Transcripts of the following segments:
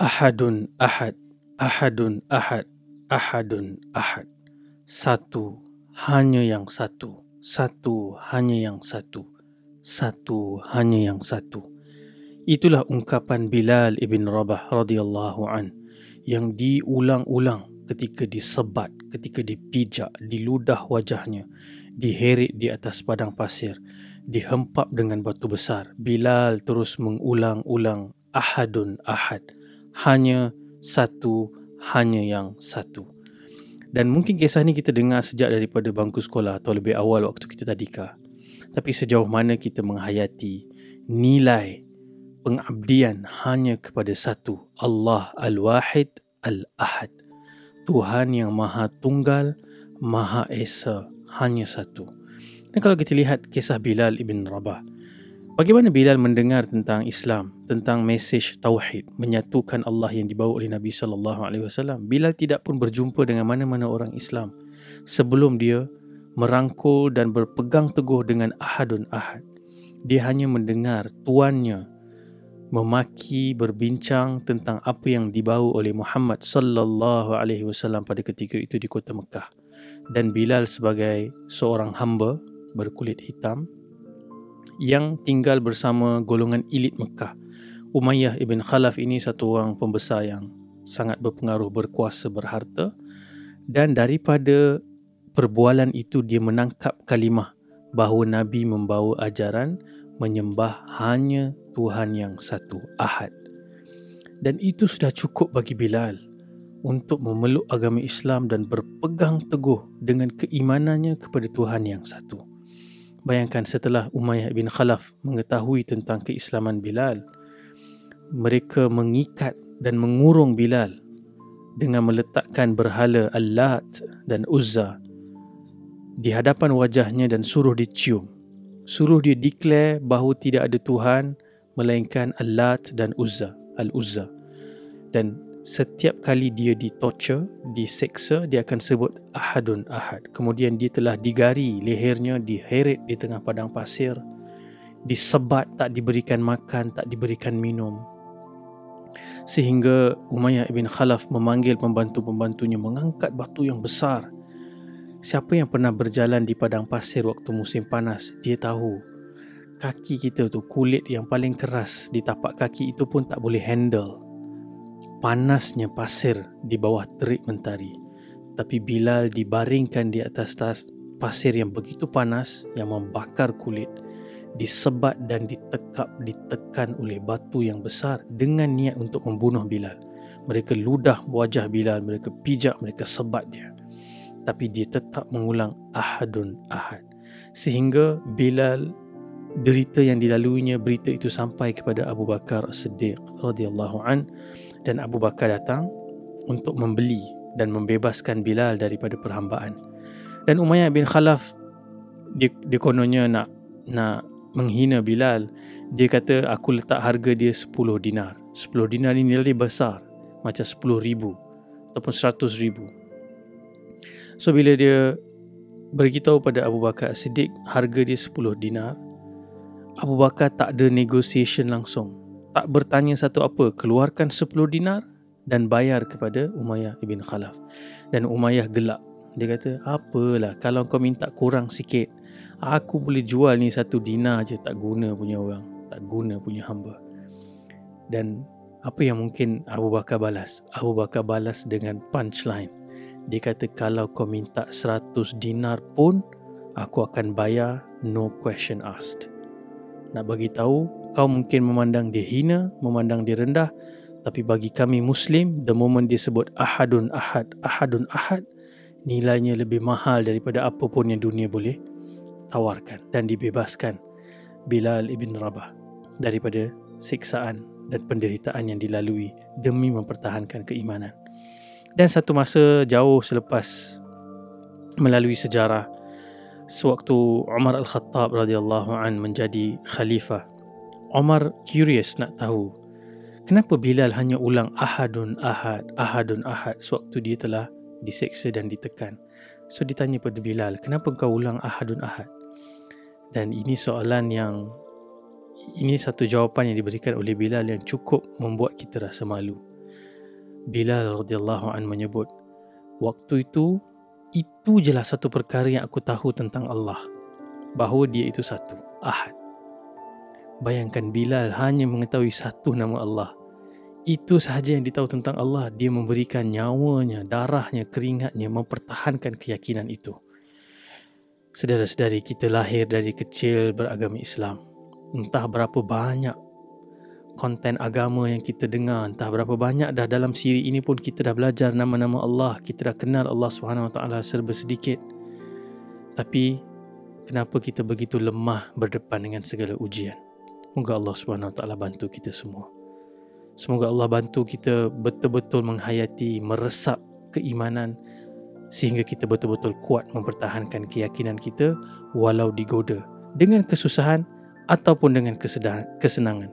Ahadun ahad, ahadun ahad, ahadun ahad. Satu, hanya yang satu. Satu, hanya yang satu. Satu, hanya yang satu. Itulah ungkapan Bilal ibn Rabah radhiyallahu an yang diulang-ulang ketika disebat, ketika dipijak, diludah wajahnya, diheret di atas padang pasir, dihempap dengan batu besar. Bilal terus mengulang-ulang ahadun ahad hanya satu, hanya yang satu. Dan mungkin kisah ni kita dengar sejak daripada bangku sekolah atau lebih awal waktu kita tadika. Tapi sejauh mana kita menghayati nilai pengabdian hanya kepada satu, Allah Al-Wahid Al-Ahad. Tuhan yang Maha Tunggal, Maha Esa, hanya satu. Dan kalau kita lihat kisah Bilal ibn Rabah, Bagaimana Bilal mendengar tentang Islam, tentang mesej tauhid, menyatukan Allah yang dibawa oleh Nabi sallallahu alaihi wasallam? Bilal tidak pun berjumpa dengan mana-mana orang Islam sebelum dia merangkul dan berpegang teguh dengan Ahadun Ahad. Dia hanya mendengar tuannya memaki berbincang tentang apa yang dibawa oleh Muhammad sallallahu alaihi wasallam pada ketika itu di kota Mekah. Dan Bilal sebagai seorang hamba berkulit hitam yang tinggal bersama golongan elit Mekah. Umayyah ibn Khalaf ini satu orang pembesar yang sangat berpengaruh, berkuasa, berharta. Dan daripada perbualan itu dia menangkap kalimah bahawa Nabi membawa ajaran menyembah hanya Tuhan yang satu, Ahad. Dan itu sudah cukup bagi Bilal untuk memeluk agama Islam dan berpegang teguh dengan keimanannya kepada Tuhan yang satu. Bayangkan setelah Umayyah bin Khalaf mengetahui tentang keislaman Bilal, mereka mengikat dan mengurung Bilal dengan meletakkan berhala Al-Lat dan Uzza di hadapan wajahnya dan suruh dicium. Suruh dia declare bahawa tidak ada Tuhan melainkan Al-Lat dan Uzza, Al-Uzza. Dan setiap kali dia di torture, diseksa, dia akan sebut ahadun ahad. Kemudian dia telah digari lehernya, diheret di tengah padang pasir, disebat, tak diberikan makan, tak diberikan minum. Sehingga Umayyah ibn Khalaf memanggil pembantu-pembantunya mengangkat batu yang besar. Siapa yang pernah berjalan di padang pasir waktu musim panas, dia tahu kaki kita tu kulit yang paling keras di tapak kaki itu pun tak boleh handle panasnya pasir di bawah terik mentari. Tapi Bilal dibaringkan di atas tas pasir yang begitu panas yang membakar kulit, disebat dan ditekap ditekan oleh batu yang besar dengan niat untuk membunuh Bilal. Mereka ludah wajah Bilal, mereka pijak, mereka sebat dia. Tapi dia tetap mengulang ahadun ahad. Sehingga Bilal derita yang dilaluinya berita itu sampai kepada Abu Bakar As-Siddiq radhiyallahu an dan Abu Bakar datang untuk membeli dan membebaskan Bilal daripada perhambaan. Dan Umayyah bin Khalaf dia, dia kononnya nak nak menghina Bilal. Dia kata aku letak harga dia 10 dinar. 10 dinar ini nilai besar macam 10 ribu ataupun 100 ribu. So bila dia beritahu pada Abu Bakar Siddiq harga dia 10 dinar, Abu Bakar tak ada negotiation langsung tak bertanya satu apa, keluarkan 10 dinar dan bayar kepada Umayyah ibn Khalaf. Dan Umayyah gelak. Dia kata, apalah kalau kau minta kurang sikit, aku boleh jual ni satu dinar je tak guna punya orang, tak guna punya hamba. Dan apa yang mungkin Abu Bakar balas? Abu Bakar balas dengan punchline. Dia kata, kalau kau minta 100 dinar pun, aku akan bayar no question asked. Nak bagi tahu kau mungkin memandang dia hina, memandang dia rendah, tapi bagi kami Muslim, the moment dia sebut ahadun ahad, ahadun ahad, nilainya lebih mahal daripada apa pun yang dunia boleh tawarkan dan dibebaskan Bilal ibn Rabah daripada siksaan dan penderitaan yang dilalui demi mempertahankan keimanan. Dan satu masa jauh selepas melalui sejarah sewaktu Umar Al-Khattab radhiyallahu an menjadi khalifah Omar curious nak tahu kenapa Bilal hanya ulang ahadun ahad, ahadun ahad sewaktu dia telah diseksa dan ditekan. So ditanya pada Bilal, kenapa kau ulang ahadun ahad? Dan ini soalan yang ini satu jawapan yang diberikan oleh Bilal yang cukup membuat kita rasa malu. Bilal radhiyallahu an menyebut, waktu itu itu jelah satu perkara yang aku tahu tentang Allah, bahawa Dia itu satu, Ahad. Bayangkan Bilal hanya mengetahui satu nama Allah. Itu sahaja yang ditahu tentang Allah. Dia memberikan nyawanya, darahnya, keringatnya mempertahankan keyakinan itu. Sedara-sedari kita lahir dari kecil beragama Islam. Entah berapa banyak konten agama yang kita dengar entah berapa banyak dah dalam siri ini pun kita dah belajar nama-nama Allah kita dah kenal Allah Taala serba sedikit tapi kenapa kita begitu lemah berdepan dengan segala ujian moga Allah Taala bantu kita semua semoga Allah bantu kita betul-betul menghayati meresap keimanan sehingga kita betul-betul kuat mempertahankan keyakinan kita walau digoda dengan kesusahan ataupun dengan kesenangan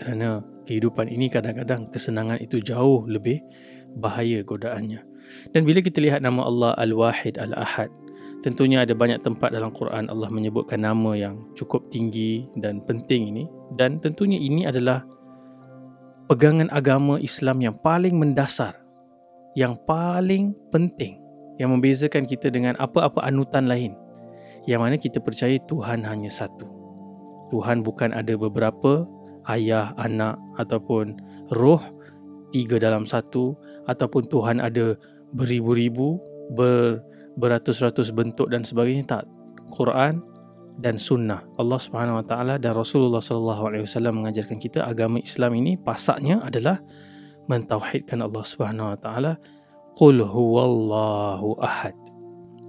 kerana kehidupan ini kadang-kadang kesenangan itu jauh lebih bahaya godaannya. Dan bila kita lihat nama Allah Al-Wahid Al-Ahad, tentunya ada banyak tempat dalam Quran Allah menyebutkan nama yang cukup tinggi dan penting ini dan tentunya ini adalah pegangan agama Islam yang paling mendasar, yang paling penting yang membezakan kita dengan apa-apa anutan lain. Yang mana kita percaya Tuhan hanya satu. Tuhan bukan ada beberapa ayah, anak ataupun roh tiga dalam satu ataupun Tuhan ada beribu-ribu ber, beratus-ratus bentuk dan sebagainya tak. Quran dan sunnah. Allah Subhanahu Wa Taala dan Rasulullah Sallallahu Alaihi Wasallam mengajarkan kita agama Islam ini pasaknya adalah mentauhidkan Allah Subhanahu Wa Taala. Qul huwallahu ahad.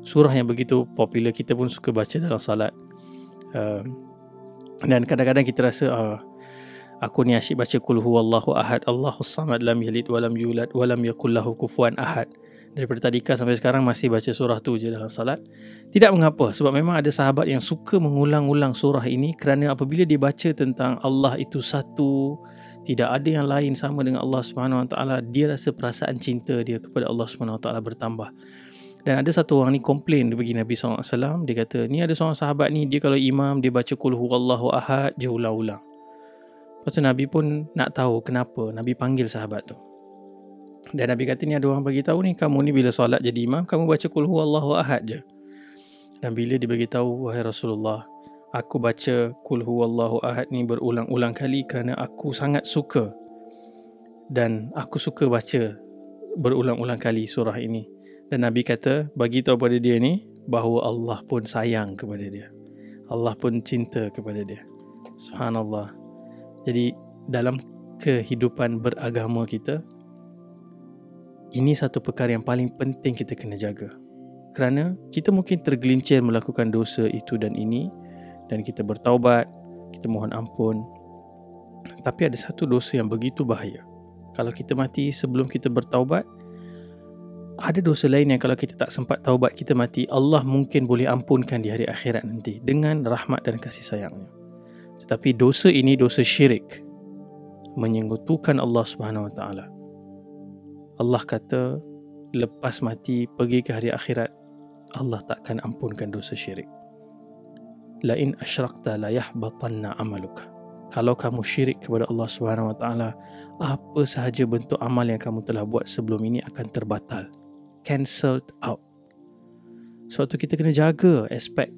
Surah yang begitu popular kita pun suka baca dalam salat. Uh, dan kadang-kadang kita rasa uh, Aku ni asyik baca kul huwallahu ahad Allahus samad lam yalid walam yulad walam yakul lahu kufuwan ahad. Daripada tadika sampai sekarang masih baca surah tu je dalam salat. Tidak mengapa sebab memang ada sahabat yang suka mengulang-ulang surah ini kerana apabila dia baca tentang Allah itu satu, tidak ada yang lain sama dengan Allah Subhanahu Wa Taala, dia rasa perasaan cinta dia kepada Allah Subhanahu Wa Taala bertambah. Dan ada satu orang ni komplain dia bagi Nabi SAW Dia kata ni ada seorang sahabat ni Dia kalau imam dia baca Kul huwallahu ahad Dia ulang-ulang Lepas tu Nabi pun nak tahu kenapa Nabi panggil sahabat tu. Dan Nabi kata ni ada orang bagi tahu ni kamu ni bila solat jadi imam kamu baca kul huwallahu ahad je. Dan bila dia bagi tahu wahai Rasulullah, aku baca kul huwallahu ahad ni berulang-ulang kali kerana aku sangat suka. Dan aku suka baca berulang-ulang kali surah ini. Dan Nabi kata bagi tahu pada dia ni bahawa Allah pun sayang kepada dia. Allah pun cinta kepada dia. Subhanallah. Jadi dalam kehidupan beragama kita ini satu perkara yang paling penting kita kena jaga. Kerana kita mungkin tergelincir melakukan dosa itu dan ini dan kita bertaubat, kita mohon ampun. Tapi ada satu dosa yang begitu bahaya. Kalau kita mati sebelum kita bertaubat, ada dosa lain yang kalau kita tak sempat taubat kita mati, Allah mungkin boleh ampunkan di hari akhirat nanti dengan rahmat dan kasih sayangnya. Tetapi dosa ini dosa syirik menyekutukan Allah Subhanahu Wa Taala. Allah kata lepas mati pergi ke hari akhirat Allah takkan ampunkan dosa syirik. La in asyrakta la yahbatanna amaluka. Kalau kamu syirik kepada Allah Subhanahu Wa Taala, apa sahaja bentuk amal yang kamu telah buat sebelum ini akan terbatal, cancelled out. Sebab tu kita kena jaga aspek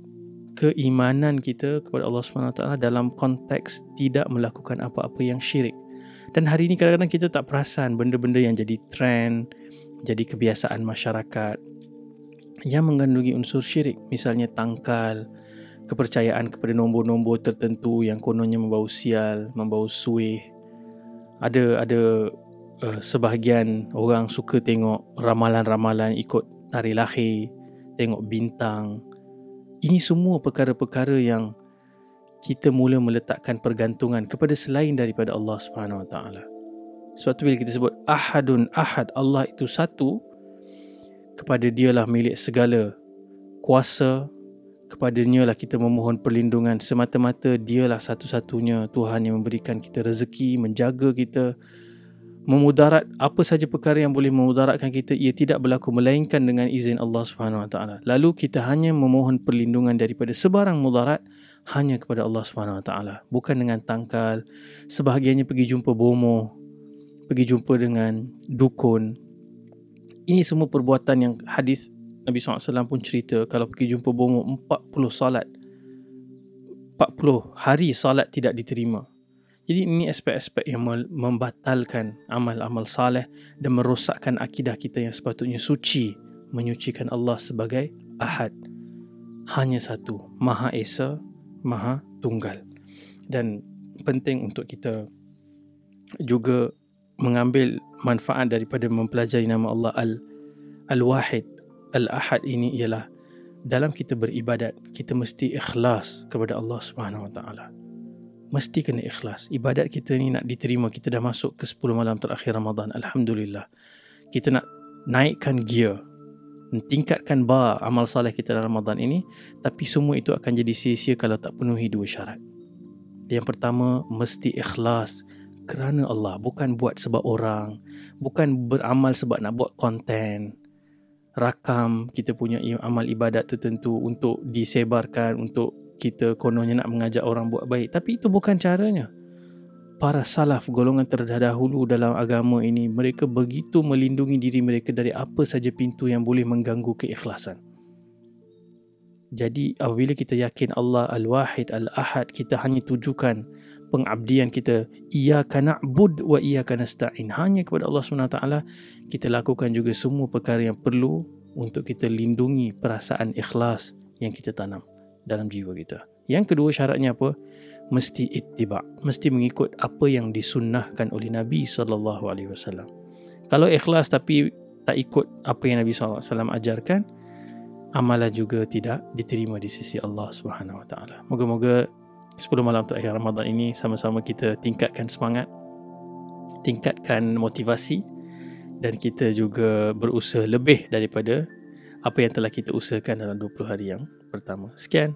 keimanan kita kepada Allah SWT dalam konteks tidak melakukan apa-apa yang syirik. Dan hari ini kadang-kadang kita tak perasan benda-benda yang jadi trend, jadi kebiasaan masyarakat yang mengandungi unsur syirik. Misalnya tangkal, kepercayaan kepada nombor-nombor tertentu yang kononnya membawa sial, membawa suih. Ada ada uh, sebahagian orang suka tengok ramalan-ramalan ikut tarikh lahir, tengok bintang, ini semua perkara-perkara yang kita mula meletakkan pergantungan kepada selain daripada Allah Subhanahu Wa Taala. Sebab tu bila kita sebut ahadun ahad Allah itu satu kepada dialah milik segala kuasa kepada dia lah kita memohon perlindungan semata-mata dialah satu-satunya Tuhan yang memberikan kita rezeki menjaga kita memudarat apa saja perkara yang boleh memudaratkan kita ia tidak berlaku melainkan dengan izin Allah Subhanahu Wa Taala. Lalu kita hanya memohon perlindungan daripada sebarang mudarat hanya kepada Allah Subhanahu Wa Taala, bukan dengan tangkal. Sebahagiannya pergi jumpa bomo, pergi jumpa dengan dukun. Ini semua perbuatan yang hadis Nabi SAW pun cerita kalau pergi jumpa bomo 40 salat 40 hari salat tidak diterima jadi ini aspek-aspek yang membatalkan amal-amal saleh dan merosakkan akidah kita yang sepatutnya suci menyucikan Allah sebagai Ahad hanya satu Maha Esa Maha Tunggal dan penting untuk kita juga mengambil manfaat daripada mempelajari nama Allah Al Al-Wahid Al-Ahad ini ialah dalam kita beribadat kita mesti ikhlas kepada Allah Subhanahu Wa Taala. Mesti kena ikhlas. Ibadat kita ni nak diterima kita dah masuk ke 10 malam terakhir Ramadan. Alhamdulillah. Kita nak naikkan gear tingkatkan bar amal soleh kita dalam Ramadan ini tapi semua itu akan jadi sia-sia kalau tak penuhi dua syarat. Yang pertama mesti ikhlas kerana Allah bukan buat sebab orang, bukan beramal sebab nak buat konten rakam kita punya amal ibadat tertentu untuk disebarkan untuk kita kononnya nak mengajak orang buat baik. Tapi itu bukan caranya para salaf golongan terdahulu dalam agama ini mereka begitu melindungi diri mereka dari apa saja pintu yang boleh mengganggu keikhlasan. Jadi apabila kita yakin Allah Al-Wahid Al-Ahad kita hanya tujukan pengabdian kita iyyaka na'bud wa iyyaka nasta'in hanya kepada Allah SWT kita lakukan juga semua perkara yang perlu untuk kita lindungi perasaan ikhlas yang kita tanam dalam jiwa kita. Yang kedua syaratnya apa mesti ittiba mesti mengikut apa yang disunnahkan oleh Nabi sallallahu alaihi wasallam kalau ikhlas tapi tak ikut apa yang Nabi sallallahu alaihi wasallam ajarkan amalan juga tidak diterima di sisi Allah Subhanahu wa taala moga-moga 10 malam terakhir Ramadan ini sama-sama kita tingkatkan semangat tingkatkan motivasi dan kita juga berusaha lebih daripada apa yang telah kita usahakan dalam 20 hari yang pertama. Sekian.